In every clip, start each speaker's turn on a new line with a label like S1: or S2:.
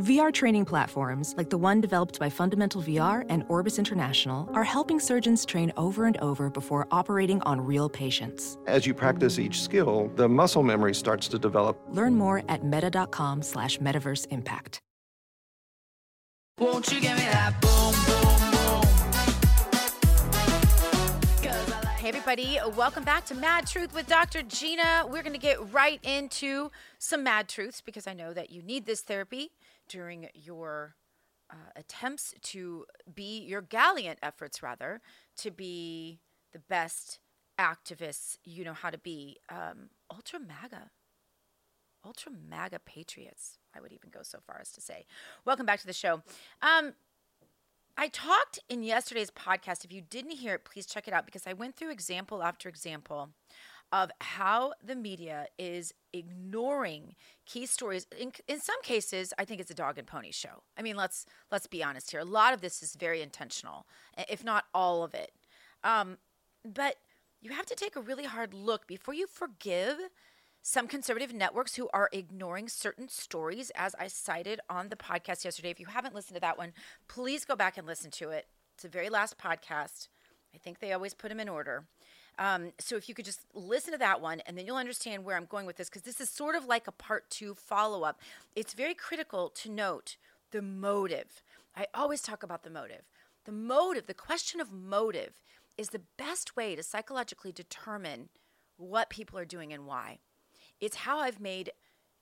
S1: VR training platforms, like the one developed by Fundamental VR and Orbis International, are helping surgeons train over and over before operating on real patients.
S2: As you practice each skill, the muscle memory starts to develop.
S1: Learn more at meta.com slash metaverse impact.
S3: Won't you give me that boom, boom, boom?
S4: Hey, everybody, welcome back to Mad Truth with Dr. Gina. We're going to get right into some mad truths because I know that you need this therapy during your uh, attempts to be your gallant efforts, rather, to be the best activists you know how to be. Um, ultra MAGA. Ultra MAGA patriots, I would even go so far as to say. Welcome back to the show. Um, I talked in yesterday's podcast. If you didn't hear it, please check it out because I went through example after example of how the media is ignoring key stories. In, in some cases, I think it's a dog and pony show. I mean, let's let's be honest here. A lot of this is very intentional, if not all of it. Um, but you have to take a really hard look before you forgive some conservative networks who are ignoring certain stories, as I cited on the podcast yesterday. If you haven't listened to that one, please go back and listen to it. It's the very last podcast. I think they always put them in order. Um, so if you could just listen to that one, and then you'll understand where I'm going with this, because this is sort of like a part two follow up. It's very critical to note the motive. I always talk about the motive. The motive, the question of motive, is the best way to psychologically determine what people are doing and why. It's how I've made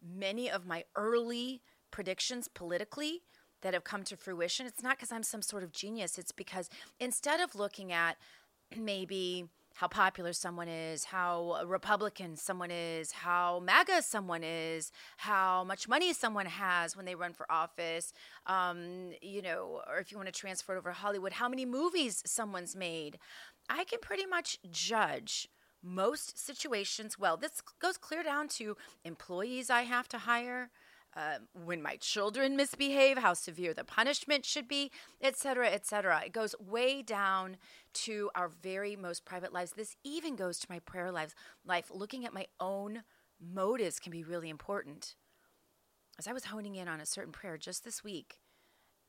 S4: many of my early predictions politically that have come to fruition. It's not because I'm some sort of genius, it's because instead of looking at maybe how popular someone is, how Republican someone is, how MAGA someone is, how much money someone has when they run for office, um, you know, or if you want to transfer it over to Hollywood, how many movies someone's made. I can pretty much judge most situations well. This goes clear down to employees I have to hire. Uh, when my children misbehave, how severe the punishment should be, etc., etc. It goes way down to our very most private lives. This even goes to my prayer lives. Life, looking at my own motives can be really important. As I was honing in on a certain prayer just this week,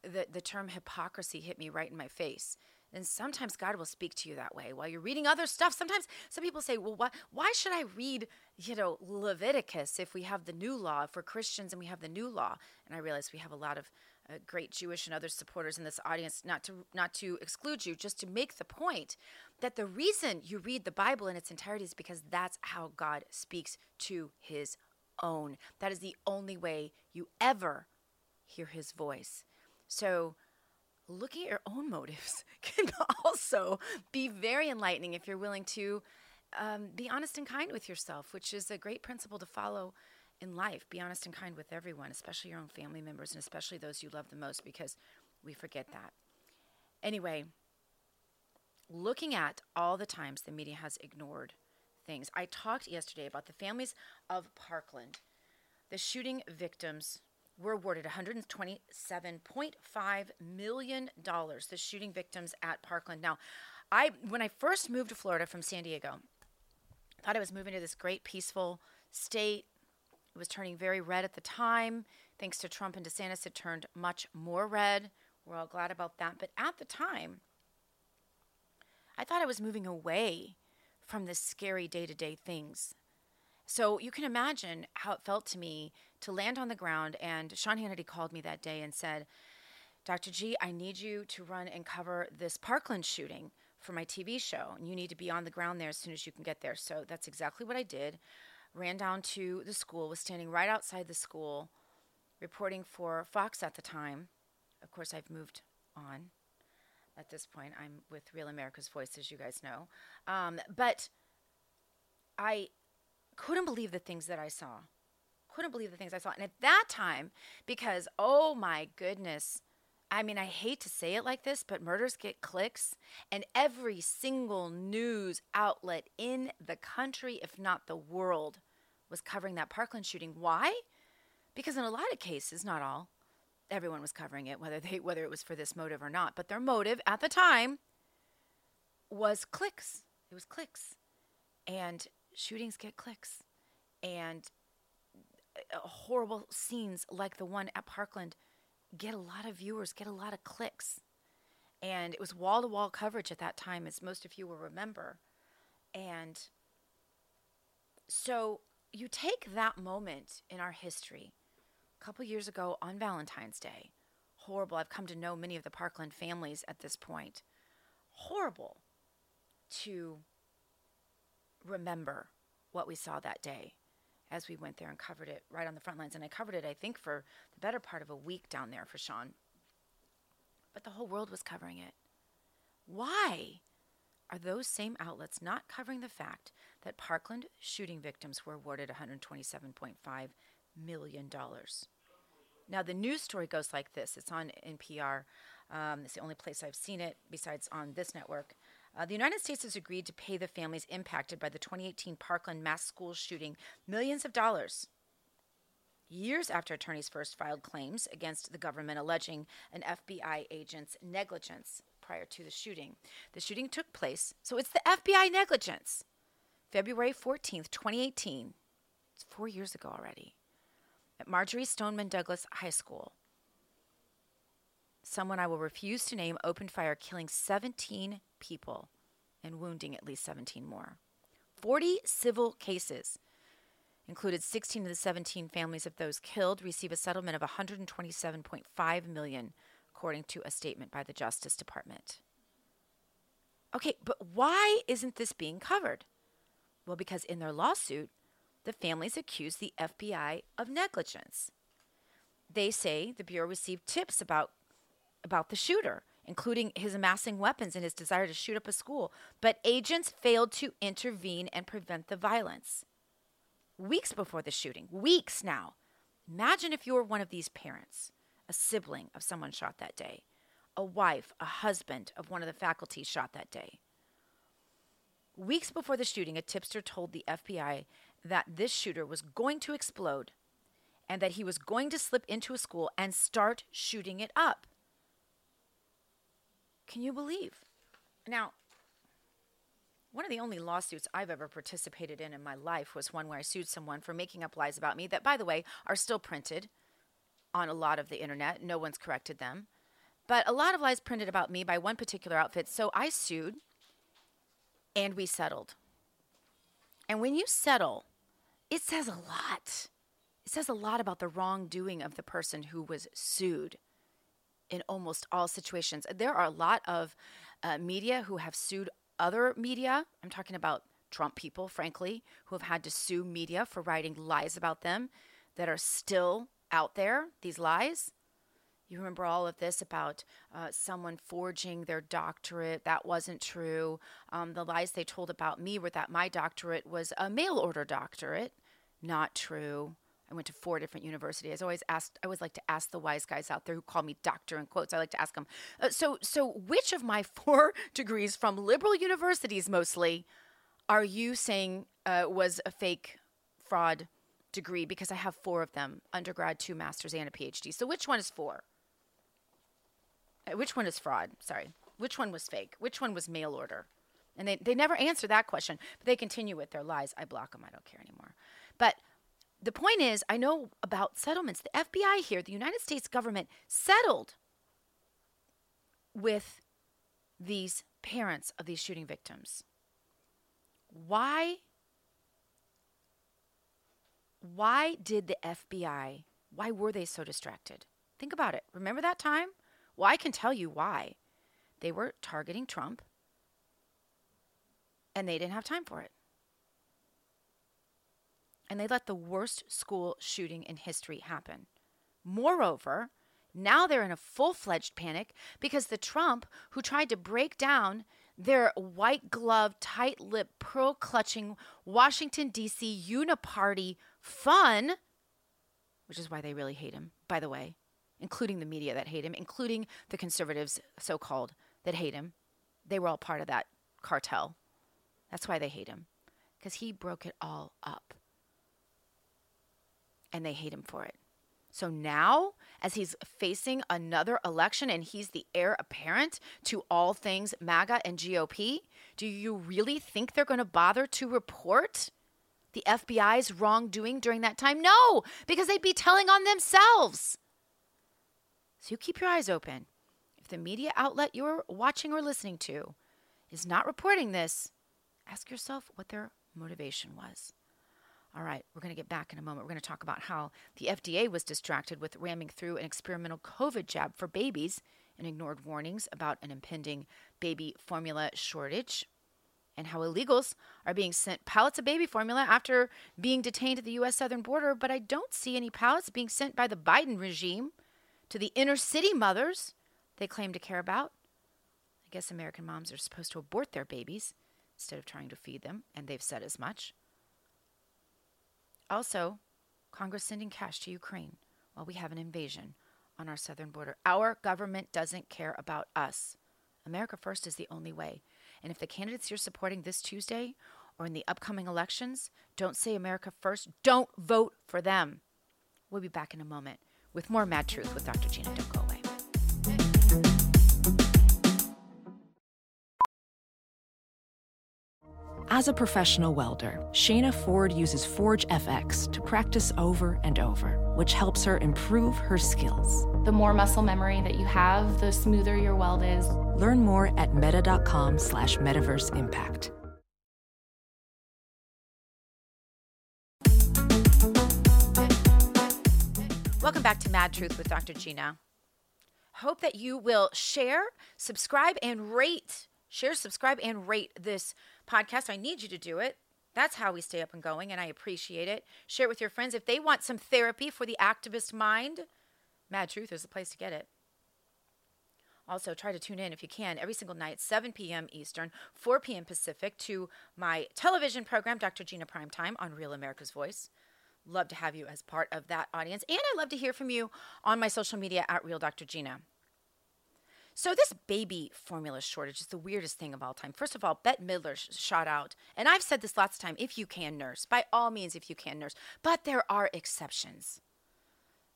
S4: the, the term hypocrisy hit me right in my face. And sometimes God will speak to you that way while you're reading other stuff. Sometimes some people say, well, why, why should I read, you know, Leviticus if we have the new law, for Christians and we have the new law? And I realize we have a lot of uh, great Jewish and other supporters in this audience, not to, not to exclude you, just to make the point that the reason you read the Bible in its entirety is because that's how God speaks to his own. That is the only way you ever hear his voice. So, looking at your own motives can also be very enlightening if you're willing to um, be honest and kind with yourself, which is a great principle to follow in life. Be honest and kind with everyone, especially your own family members and especially those you love the most, because we forget that. Anyway, looking at all the times the media has ignored things, I talked yesterday about the families of Parkland, the shooting victims were awarded $127.5 million, the shooting victims at Parkland. Now, I when I first moved to Florida from San Diego, I thought I was moving to this great peaceful state. It was turning very red at the time. Thanks to Trump and DeSantis, it turned much more red. We're all glad about that. But at the time, I thought I was moving away from the scary day to day things. So you can imagine how it felt to me to land on the ground. And Sean Hannity called me that day and said, Dr. G, I need you to run and cover this Parkland shooting for my TV show. And you need to be on the ground there as soon as you can get there. So that's exactly what I did. Ran down to the school, was standing right outside the school, reporting for Fox at the time. Of course, I've moved on at this point. I'm with Real America's Voice, as you guys know. Um, but I couldn't believe the things that I saw couldn't believe the things I saw. And at that time, because oh my goodness, I mean, I hate to say it like this, but murders get clicks, and every single news outlet in the country, if not the world, was covering that Parkland shooting. Why? Because in a lot of cases, not all, everyone was covering it, whether they whether it was for this motive or not. But their motive at the time was clicks. It was clicks, and shootings get clicks, and uh, horrible scenes like the one at Parkland get a lot of viewers, get a lot of clicks. And it was wall to wall coverage at that time, as most of you will remember. And so you take that moment in our history, a couple years ago on Valentine's Day, horrible. I've come to know many of the Parkland families at this point. Horrible to remember what we saw that day as we went there and covered it right on the front lines. And I covered it, I think, for the better part of a week down there for Sean. But the whole world was covering it. Why are those same outlets not covering the fact that Parkland shooting victims were awarded $127.5 million? Now, the news story goes like this it's on NPR. Um, it's the only place I've seen it besides on this network. Uh, the United States has agreed to pay the families impacted by the 2018 Parkland mass school shooting millions of dollars. Years after attorneys first filed claims against the government alleging an FBI agent's negligence prior to the shooting. The shooting took place, so it's the FBI negligence. February 14th, 2018. It's four years ago already. At Marjory Stoneman Douglas High School. Someone I will refuse to name opened fire, killing 17 people and wounding at least 17 more. 40 civil cases included 16 of the 17 families of those killed receive a settlement of 127.5 million according to a statement by the Justice Department. Okay, but why isn't this being covered? Well, because in their lawsuit, the families accuse the FBI of negligence. They say the Bureau received tips about about the shooter including his amassing weapons and his desire to shoot up a school, but agents failed to intervene and prevent the violence. Weeks before the shooting, weeks now. Imagine if you were one of these parents, a sibling of someone shot that day, a wife, a husband of one of the faculty shot that day. Weeks before the shooting, a tipster told the FBI that this shooter was going to explode and that he was going to slip into a school and start shooting it up. Can you believe? Now, one of the only lawsuits I've ever participated in in my life was one where I sued someone for making up lies about me that, by the way, are still printed on a lot of the internet. No one's corrected them. But a lot of lies printed about me by one particular outfit. So I sued and we settled. And when you settle, it says a lot. It says a lot about the wrongdoing of the person who was sued in almost all situations. There are a lot of uh, media who have sued other media. I'm talking about Trump people, frankly, who have had to sue media for writing lies about them that are still out there, these lies. You remember all of this about uh, someone forging their doctorate. That wasn't true. Um, the lies they told about me were that my doctorate was a mail order doctorate. Not true. I went to four different universities. I always asked. I always like to ask the wise guys out there who call me doctor in quotes. I like to ask them. Uh, so, so which of my four degrees from liberal universities, mostly, are you saying uh, was a fake fraud degree? Because I have four of them: undergrad, two masters, and a PhD. So, which one is four? Uh, which one is fraud? Sorry, which one was fake? Which one was mail order? And they, they never answer that question, but they continue with their lies. I block them. I don't care anymore. But the point is, I know about settlements. The FBI here, the United States government, settled with these parents of these shooting victims. Why? Why did the FBI, why were they so distracted? Think about it. Remember that time? Well, I can tell you why. They were targeting Trump and they didn't have time for it and they let the worst school shooting in history happen. Moreover, now they're in a full fledged panic because the Trump who tried to break down their white glove, tight lip, pearl clutching Washington, D.C. uniparty fun which is why they really hate him, by the way, including the media that hate him, including the conservatives, so called, that hate him. They were all part of that cartel. That's why they hate him, because he broke it all up. And they hate him for it. So now, as he's facing another election and he's the heir apparent to all things MAGA and GOP, do you really think they're going to bother to report the FBI's wrongdoing during that time? No, because they'd be telling on themselves. So you keep your eyes open. If the media outlet you're watching or listening to is not reporting this, ask yourself what their motivation was. All right, we're going to get back in a moment. We're going to talk about how the FDA was distracted with ramming through an experimental COVID jab for babies and ignored warnings about an impending baby formula shortage, and how illegals are being sent pallets of baby formula after being detained at the U.S. southern border. But I don't see any pallets being sent by the Biden regime to the inner city mothers they claim to care about. I guess American moms are supposed to abort their babies instead of trying to feed them, and they've said as much. Also, Congress sending cash to Ukraine while we have an invasion on our southern border. Our government doesn't care about us. America First is the only way. And if the candidates you're supporting this Tuesday or in the upcoming elections don't say America First, don't vote for them. We'll be back in a moment with more Mad Truth with Dr. Gina. Don't
S1: As a professional welder, Shayna Ford uses Forge FX to practice over and over, which helps her improve her skills.
S5: The more muscle memory that you have, the smoother your weld is.
S1: Learn more at meta.com slash metaverse impact.
S4: Welcome back to Mad Truth with Dr. Gina. Hope that you will share, subscribe, and rate. Share, subscribe, and rate this podcast. I need you to do it. That's how we stay up and going, and I appreciate it. Share it with your friends. If they want some therapy for the activist mind, Mad Truth is the place to get it. Also, try to tune in if you can every single night, 7 p.m. Eastern, 4 p.m. Pacific, to my television program, Dr. Gina Primetime on Real America's Voice. Love to have you as part of that audience. And I love to hear from you on my social media at Real Dr. Gina. So, this baby formula shortage is the weirdest thing of all time. First of all, Bette Midler sh- shot out, and I've said this lots of time if you can nurse, by all means, if you can nurse, but there are exceptions.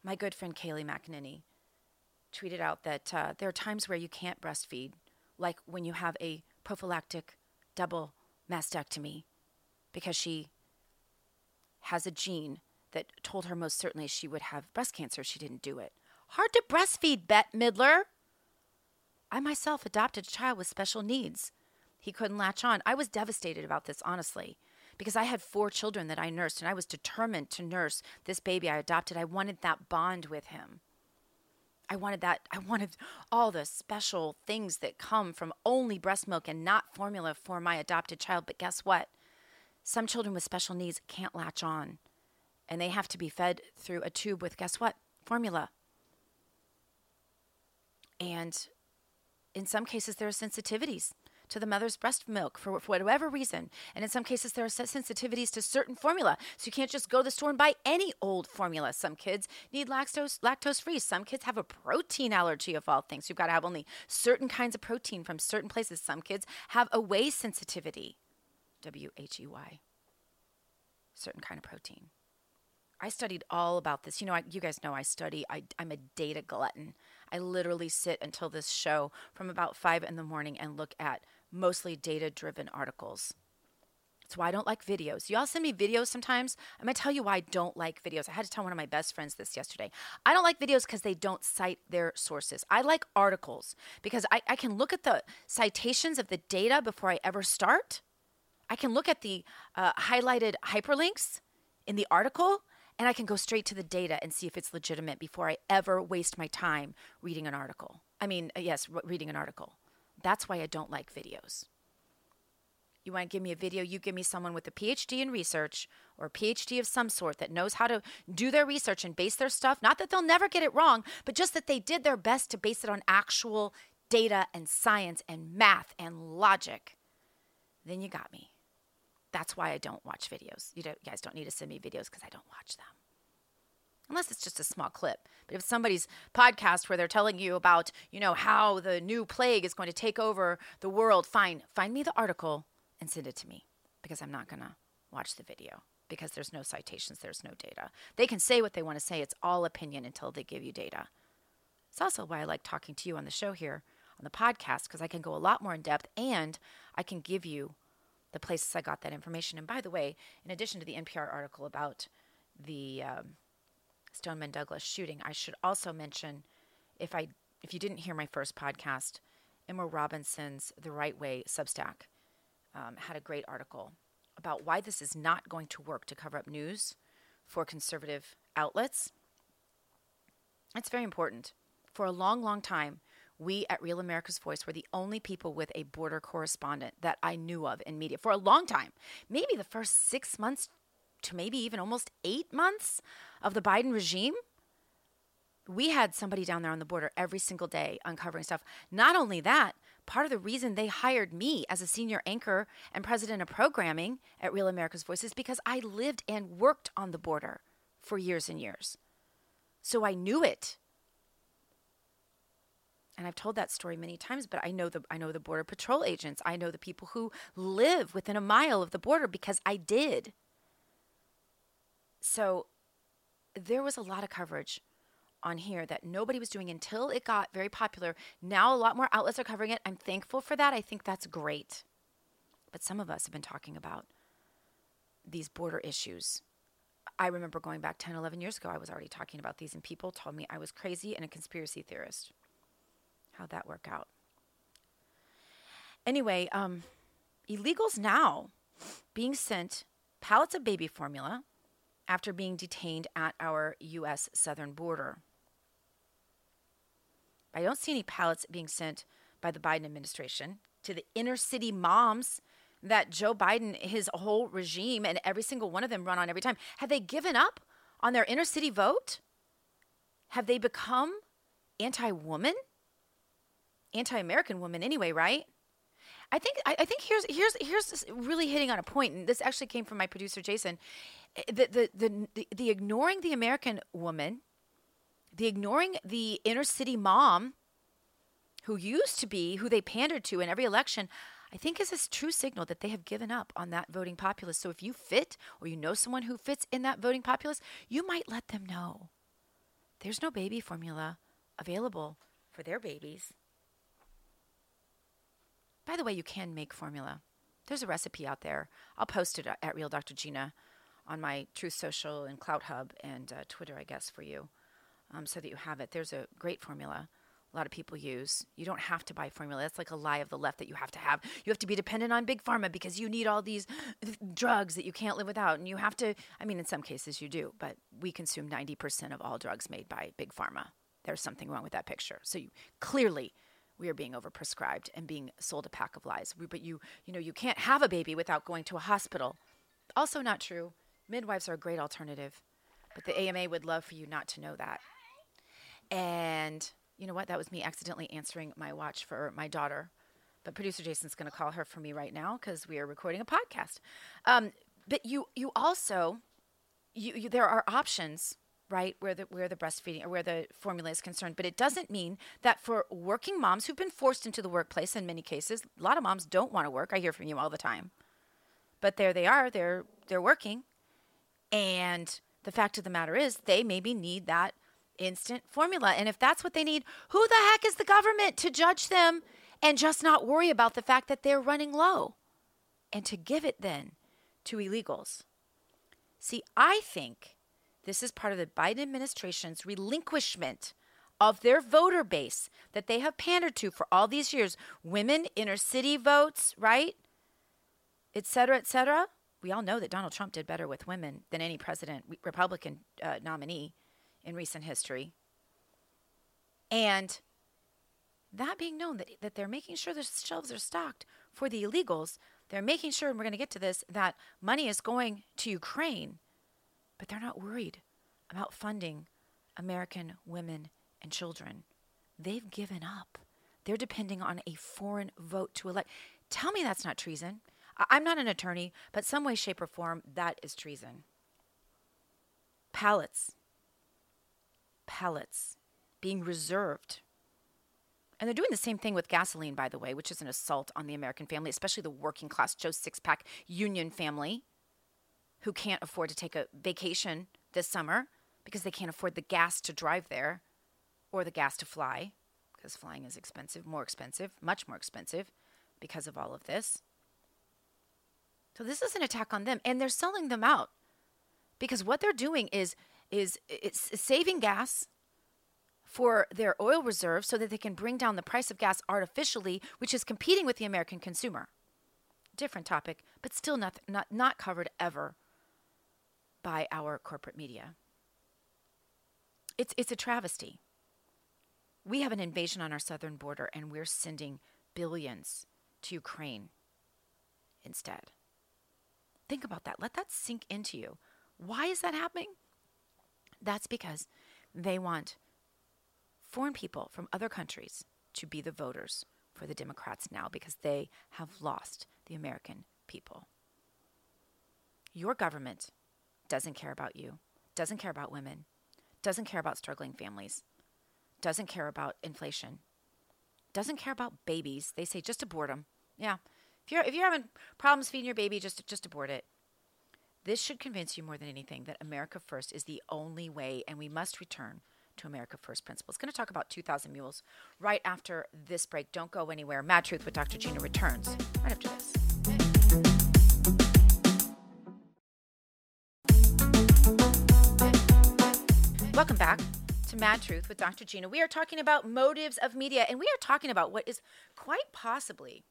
S4: My good friend Kayleigh McEnany tweeted out that uh, there are times where you can't breastfeed, like when you have a prophylactic double mastectomy, because she has a gene that told her most certainly she would have breast cancer she didn't do it. Hard to breastfeed, Bette Midler. I myself adopted a child with special needs. He couldn't latch on. I was devastated about this, honestly, because I had four children that I nursed, and I was determined to nurse this baby I adopted. I wanted that bond with him. I wanted that. I wanted all the special things that come from only breast milk and not formula for my adopted child. But guess what? Some children with special needs can't latch on, and they have to be fed through a tube with, guess what? Formula. And in some cases, there are sensitivities to the mother's breast milk for, whatever reason. And in some cases, there are sensitivities to certain formula. So you can't just go to the store and buy any old formula. Some kids need lactose lactose free. Some kids have a protein allergy of all things. You've got to have only certain kinds of protein from certain places. Some kids have a whey sensitivity. W H E Y. Certain kind of protein. I studied all about this. You know, I, you guys know I study. I, I'm a data glutton. I literally sit until this show from about five in the morning and look at mostly data driven articles. That's why I don't like videos. Y'all send me videos sometimes. I'm to tell you why I don't like videos. I had to tell one of my best friends this yesterday. I don't like videos because they don't cite their sources. I like articles because I, I can look at the citations of the data before I ever start. I can look at the uh, highlighted hyperlinks in the article and I can go straight to the data and see if it's legitimate before I ever waste my time reading an article. I mean, uh, yes, reading an article. That's why I don't like videos. You want to give me a video, you give me someone with a PhD in research or a PhD of some sort that knows how to do their research and base their stuff. Not that they'll never get it wrong, but just that they did their best to base it on actual data and science and math and logic. Then you got me. That's why I don't watch videos. You, you guys don't need to send me videos because I don't watch them. unless it's just a small clip. But if somebody's podcast where they're telling you about, you know, how the new plague is going to take over the world, fine, find me the article and send it to me because I'm not going to watch the video because there's no citations, there's no data. They can say what they want to say, it's all opinion until they give you data. It's also why I like talking to you on the show here on the podcast because I can go a lot more in depth and I can give you the places I got that information. And by the way, in addition to the NPR article about the um, Stoneman Douglas shooting, I should also mention if I if you didn't hear my first podcast, Emerald Robinson's The Right Way Substack um, had a great article about why this is not going to work to cover up news for conservative outlets. It's very important. For a long, long time, we at Real America's Voice were the only people with a border correspondent that I knew of in media for a long time. Maybe the first six months to maybe even almost eight months of the Biden regime. We had somebody down there on the border every single day uncovering stuff. Not only that, part of the reason they hired me as a senior anchor and president of programming at Real America's Voice is because I lived and worked on the border for years and years. So I knew it and I've told that story many times, but I know the I know the border patrol agents. I know the people who live within a mile of the border because I did. So there was a lot of coverage on here that nobody was doing until it got very popular. Now a lot more outlets are covering it. I'm thankful for that. I think that's great. But some of us have been talking about these border issues. I remember going back 10, 11 years ago, I was already talking about these, and people told me I was crazy and a conspiracy theorist. How'd that work out? Anyway, um, illegals now being sent pallets of baby formula after being detained at our U.S. southern border. I don't see any pallets being sent by the Biden administration to the inner city moms that Joe Biden, his whole regime, and every single one of them run on every time. Have they given up on their inner city vote? Have they become anti woman? anti-American woman anyway, right? I think I, I, think here's here's here's really hitting on a point, and this actually came from my producer Jason. Eh, the the the, the, the ignoring the American woman, the ignoring the inner city mom, who used to be who they pandered to in every election. I think is a true signal that they have given up on that voting populace. So if you fit or you know someone who fits in that voting populace, you might let them know there's no baby formula available for their babies. By the way, you can make formula. There's a recipe out there. I'll post it at Real Dr. Gina on my Truth Social and CloutHub and uh, Twitter, I guess, for you, um, so that you have it. There's a great formula a lot of people use. You don't have to buy formula. That's like a lie of the left that you have to have. You have to be dependent on big pharma because you need all these drugs that you can't live without. And you have to, I mean, in some cases you do, but we consume 90% of all drugs made by big pharma. There's something wrong with that picture. So you clearly we are being overprescribed and being sold a pack of lies. We, but you, you know, you can't have a baby without going to a hospital. Also not true. Midwives are a great alternative, but the AMA would love for you not to know that. And you know what? That was me accidentally answering my watch for my daughter. But producer Jason's going to call her for me right now because we are recording a podcast. Um, but you, you also, you, you, there are options right where the where the breastfeeding or where the formula is concerned but it doesn't mean that for working moms who've been forced into the workplace in many cases a lot of moms don't want to work i hear from you all the time but there they are they're they're working and the fact of the matter is they maybe need that instant formula and if that's what they need who the heck is the government to judge them and just not worry about the fact that they're running low? And to give it then to illegals. See i think this is part of the Biden administration's relinquishment of their voter base that they have pandered to for all these years. Women, inner city votes, right? Et cetera, et cetera. We all know that Donald Trump did better with women than any president, Republican uh, nominee in recent history. And that being known, that, that they're making sure the shelves are stocked for the illegals, they're making sure, and we're going to get to this, that money is going to Ukraine but they're not worried about funding American women and children. They've given up. They're depending on a foreign vote to elect. Tell me that's not treason. I'm not an attorney, but some way, shape, or form, that is treason. Pallets pellets being reserved. And they're doing the same thing with gasoline, by the way, which is an assault on the American family, especially the working class Joe Sixpack union family who can't afford to take a vacation this summer because they can't afford the gas to drive there or the gas to fly because flying is expensive, more expensive, much more expensive because of all of this. So this is an attack on them and they're selling them out because what they're doing is is it's saving gas for their oil reserves so that they can bring down the price of gas artificially, which is competing with the American consumer. Different topic, but still not not, not covered ever by our corporate media. It's it's a travesty. We have an invasion on our southern border and we're sending billions to Ukraine instead. Think about that. Let that sink into you. Why is that happening? That's because they want foreign people from other countries to be the voters for the Democrats now because they have lost the American people. Your government doesn't care about you, doesn't care about women, doesn't care about struggling families, doesn't care about inflation, doesn't care about babies. They say just abort them. Yeah. If you're if you're having problems feeding your baby, just just abort it. This should convince you more than anything that America First is the only way, and we must return to America First principles. Going to talk about 2,000 Mules right after this break. Don't go anywhere. Mad Truth with Dr. Gina returns right after this. Welcome back to Mad Truth with Dr. Gina. We are talking about motives of media, and we are talking about what is quite possibly,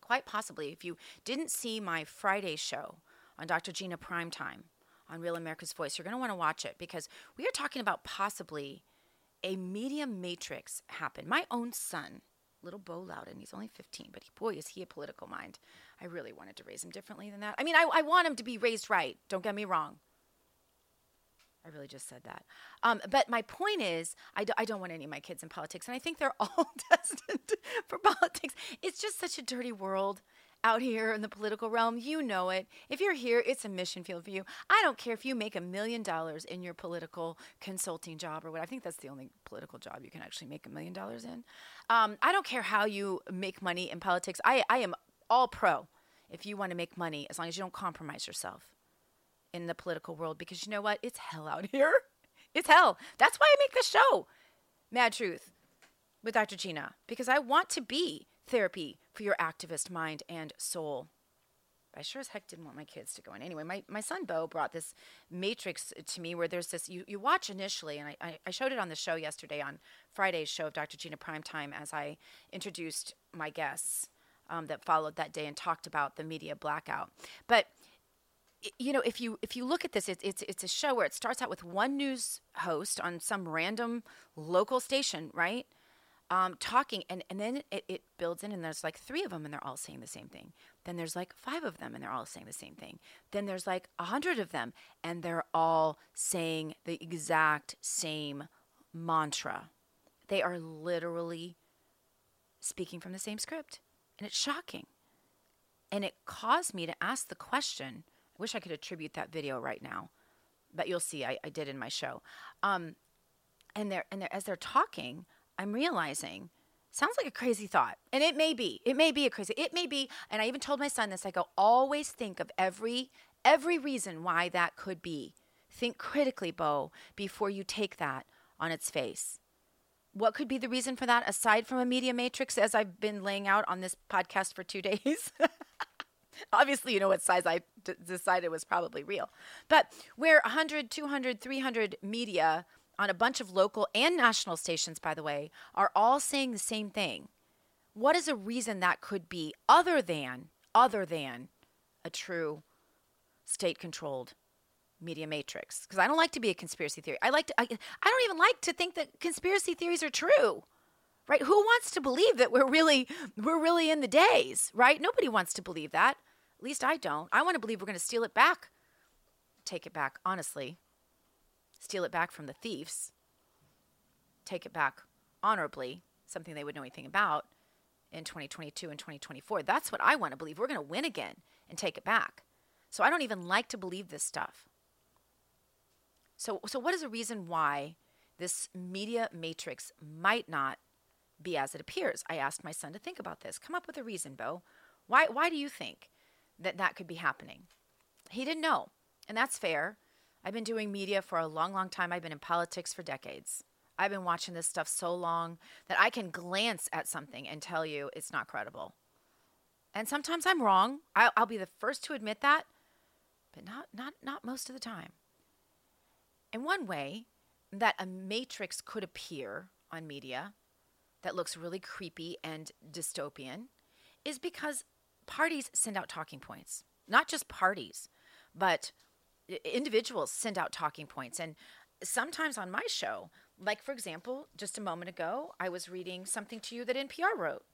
S4: quite possibly, if you didn't see my Friday show on Dr. Gina Primetime on Real America's Voice, you're going to want to watch it because we are talking about possibly a media matrix happen. My own son, little Bo Loudon, he's only 15, but he, boy, is he a political mind. I really wanted to raise him differently than that. I mean, I, I want him to be raised right. Don't get me wrong. I really just said that. Um, but my point is, I, do, I don't want any of my kids in politics, and I think they're all destined for politics. It's just such a dirty world out here in the political realm. You know it. If you're here, it's a mission field for you. I don't care if you make a million dollars in your political consulting job or what. I think that's the only political job you can actually make a million dollars in. Um, I don't care how you make money in politics. I, I am all pro if you want to make money as long as you don't compromise yourself in the political world because you know what? It's hell out here. It's hell. That's why I make this show, Mad Truth, with Dr. Gina, because I want to be therapy for your activist mind and soul. I sure as heck didn't want my kids to go in. Anyway, my, my son Bo brought this matrix to me where there's this, you, you watch initially, and I, I, showed it on the show yesterday on Friday's show of Dr. Gina Primetime as I introduced my guests um, that followed that day and talked about the media blackout. But you know, if you if you look at this, it's it's it's a show where it starts out with one news host on some random local station, right? Um, talking, and and then it, it builds in, and there's like three of them, and they're all saying the same thing. Then there's like five of them, and they're all saying the same thing. Then there's like a hundred of them, and they're all saying the exact same mantra. They are literally speaking from the same script, and it's shocking. And it caused me to ask the question wish I could attribute that video right now, but you'll see I, I did in my show. Um, and they're and they're, as they're talking, I'm realizing sounds like a crazy thought, and it may be. It may be a crazy. It may be. And I even told my son this. I go, always think of every every reason why that could be. Think critically, Bo, before you take that on its face. What could be the reason for that aside from a media matrix, as I've been laying out on this podcast for two days? Obviously you know what size I d- decided was probably real. But where 100 200 300 media on a bunch of local and national stations by the way are all saying the same thing. What is a reason that could be other than other than a true state controlled media matrix? Because i don't like to be a conspiracy theory. I like to I, I don't even like to think that conspiracy theories are true right? Who wants to believe that we're really we're really in the days right? Nobody wants to believe that at least I don't. I want to believe we're going to steal it back. Take it back, honestly. Steal it back from the thieves. Take it back honorably, something they would know anything about in 2022 and 2024. That's what I want to believe. We're going to win again and take it back. So I don't even like to believe this stuff. So, so what is the reason why this media matrix might not be as it appears. I asked my son to think about this. Come up with a reason, Bo. Why, why do you think that that could be happening? He didn't know, and that's fair. I've been doing media for a long, long time. I've been in politics for decades. I've been watching this stuff so long that I can glance at something and tell you it's not credible. And sometimes I'm wrong. I'll, I'll be the first to admit that, but not, not, not most of the time. And one way that a matrix could appear on media that looks really creepy and dystopian is because parties send out talking points. Not just parties, but individuals send out talking points. And sometimes on my show, like for example, just a moment ago, I was reading something to you that NPR wrote,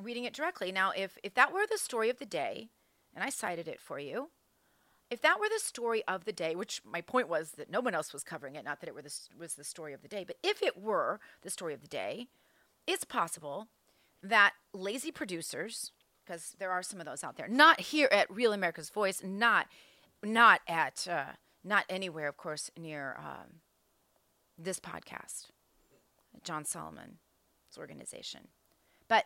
S4: reading it directly. Now, if, if that were the story of the day, and I cited it for you, if that were the story of the day, which my point was that no one else was covering it, not that it were this, was the story of the day, but if it were the story of the day, it's possible that lazy producers, because there are some of those out there, not here at Real America's Voice, not not at uh, not anywhere, of course, near um, this podcast, John Solomon's organization, but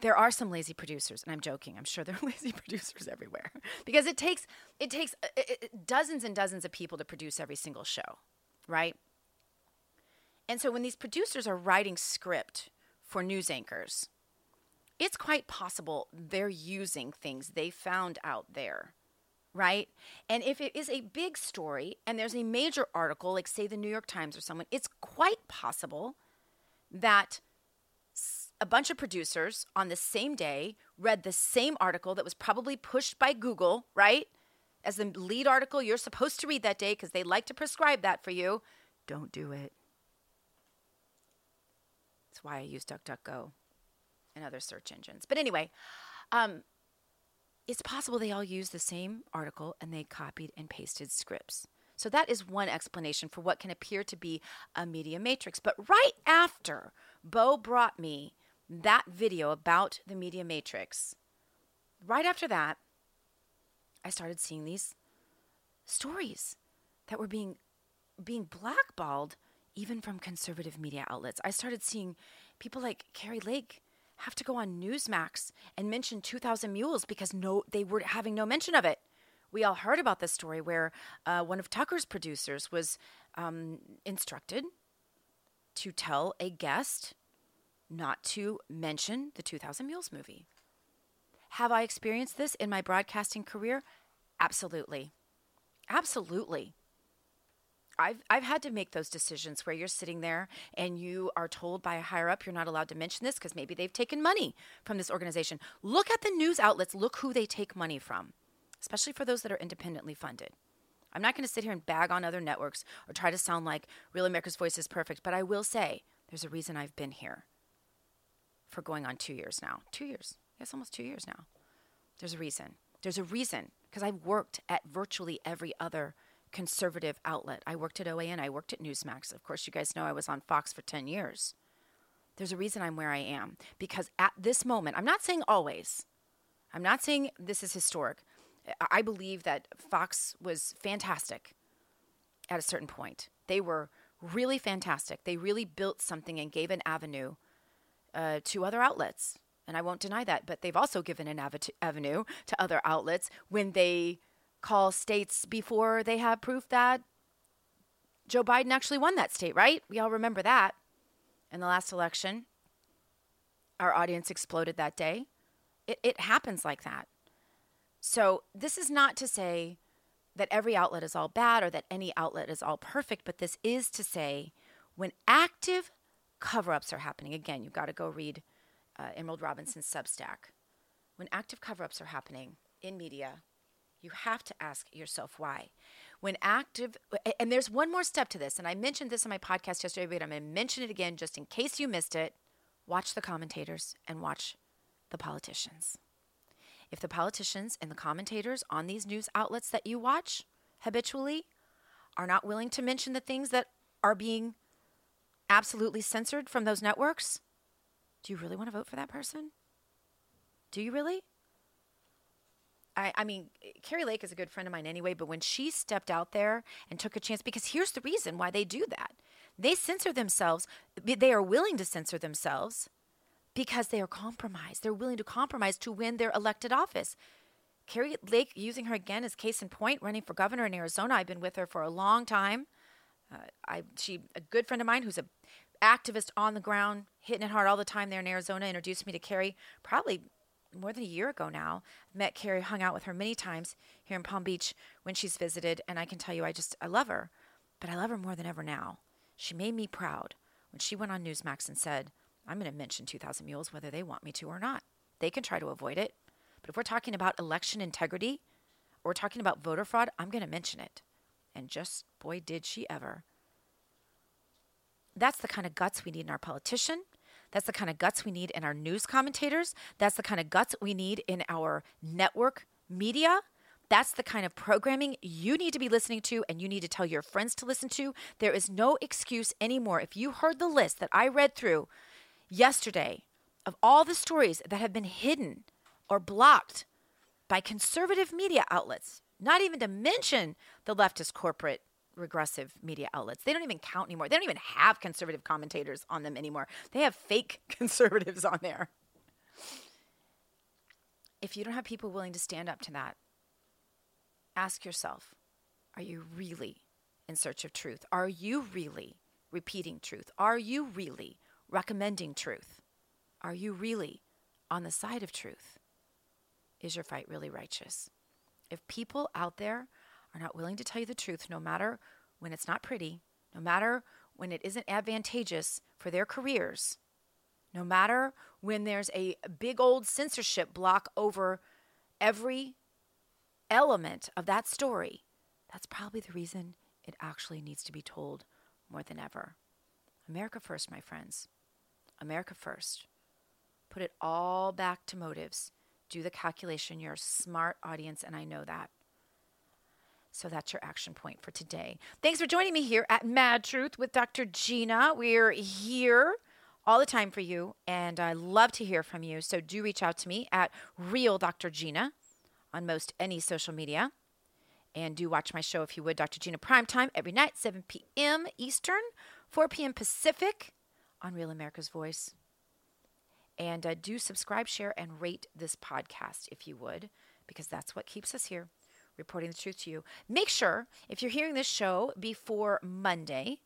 S4: there are some lazy producers and i'm joking i'm sure there are lazy producers everywhere because it takes it takes uh, it, dozens and dozens of people to produce every single show right? And so when these producers are writing script for news anchors it's quite possible they're using things they found out there right and if it is a big story and there's a major article like say the new york times or someone it's quite possible that a bunch of producers on the same day read the same article that was probably pushed by Google, right? As the lead article you're supposed to read that day because they like to prescribe that for you. Don't do it. That's why I use DuckDuckGo and other search engines. But anyway, um, it's possible they all used the same article and they copied and pasted scripts. So that is one explanation for what can appear to be a media matrix. But right after Bo brought me that video about the media matrix, right after that, I started seeing these stories that were being being blackballed even from conservative media outlets. I started seeing people like Kari Lake have to go on Newsmax and mention 2000 Mules because no they were having no mention of it. We all heard about this story where uh, one of Tucker's producers was um, instructed to tell a guest not to mention the 2000 Mules movie. Have I experienced this in my broadcasting career? Absolutely. Absolutely. I've, I've had to make those decisions where you're sitting there and you are told by a higher up you're not allowed to mention this because maybe they've taken money from this organization. Look at the news outlets, look who they take money from, especially for those that are independently funded. I'm not going to sit here and bag on other networks or try to sound like Real America's Voice is perfect, but I will say there's a reason I've been here for going on two years now. Two years. Yes, almost two years now. There's a reason. There's a reason because I've worked at virtually every other conservative outlet. I worked at OAN, I worked at Newsmax. Of course, you guys know I was on Fox for 10 years. There's a reason I'm where I am because at this moment, I'm not saying always, I'm not saying this is historic. I believe that Fox was fantastic at a certain point. They were really fantastic. They really built something and gave an avenue uh, to other outlets. And I won't deny that, but they've also given an av- avenue to other outlets when they call states before they have proof that Joe Biden actually won that state, right? We all remember that. In the last election, our audience exploded that day. It, it happens like that. So, this is not to say that every outlet is all bad or that any outlet is all perfect, but this is to say when active cover ups are happening, again, you've got to go read uh, Emerald Robinson's Substack. When active cover ups are happening in media, you have to ask yourself why. When active, and there's one more step to this, and I mentioned this in my podcast yesterday, but I'm going to mention it again just in case you missed it. Watch the commentators and watch the politicians. If the politicians and the commentators on these news outlets that you watch habitually are not willing to mention the things that are being absolutely censored from those networks, do you really want to vote for that person? Do you really? I, I mean, Kari Lake is a good friend of mine anyway, but when she stepped out there and took a chance, because here's the reason why they do that They censor themselves. They are willing to censor themselves because they are compromised. They're willing to compromise to win their elected office. Kari Lake, using her again as case in point, running for governor in Arizona. I've been with her for a long time. Uh, I she a good friend of mine who's a activist on the ground, hitting it hard all the time there in Arizona. Introduced me to Kari probably more than a year ago now. Met Kari, hung out with her many times here in Palm Beach when she's visited, and I can tell you, I just I love her, but I love her more than ever now. She made me proud when she went on Newsmax and said, "I'm going to mention 2,000 Mules whether they want me to or not. They can try to avoid it, but if we're talking about election integrity, or we're talking about voter fraud, I'm going to mention it." And just boy, did she ever. That's the kind of guts we need in our politician. That's the kind of guts we need in our news commentators. That's the kind of guts we need in our network media. That's the kind of programming you need to be listening to and you need to tell your friends to listen to. There is no excuse anymore. If you heard the list that I read through yesterday of all the stories that have been hidden or blocked by conservative media outlets, not even to mention the leftist corporate regressive media outlets. They don't even count anymore. They don't even have conservative commentators on them anymore. They have fake conservatives on there. If you don't have people willing to stand up to that, ask yourself are you really in search of truth? Are you really repeating truth? Are you really recommending truth? Are you really on the side of truth? Is your fight really righteous? If people out there are not willing to tell you the truth, no matter when it's not pretty, no matter when it isn't advantageous for their careers, no matter when there's a big old censorship block over every element of that story, that's probably the reason it actually needs to be told more than ever. America first, my friends. America first. Put it all back to motives. Do the calculation. You're a smart audience, and I know that. So that's your action point for today. Thanks for joining me here at Mad Truth with Dr. Gina. We're here all the time for you, and I love to hear from you. So do reach out to me at Real Dr. Gina on most any social media. And do watch my show if you would, Dr. Gina Primetime, every night, 7 p.m. Eastern, 4 p.m. Pacific on Real America's Voice. And uh, do subscribe, share, and rate this podcast if you would, because that's what keeps us here reporting the truth to you. Make sure, if you're hearing this show before Monday,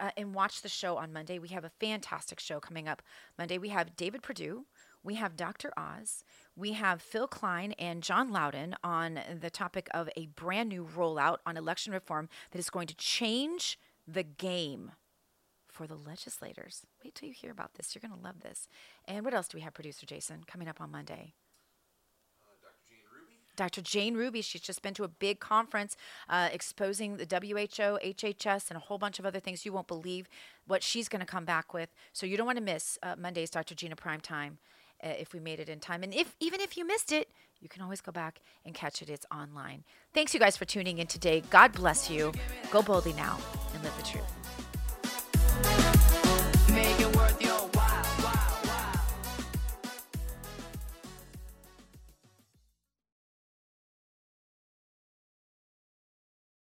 S4: uh, and watch the show on Monday. We have a fantastic show coming up Monday. We have David Perdue, we have Dr. Oz, we have Phil Kline and John Loudon on the topic of a brand new rollout on election reform that is going to change the game for the legislators. Wait till you hear about this. You're going to love this. And what else do we have, producer Jason, coming up on Monday? Dr. Jane Ruby, she's just been to a big conference uh, exposing the WHO, HHS, and a whole bunch of other things. You won't believe what she's going to come back with. So you don't want to miss uh, Monday's Dr. Gina Prime Time uh, if we made it in time. And if even if you missed it, you can always go back and catch it. It's online. Thanks, you guys, for tuning in today. God bless you. Go boldly now and live the truth.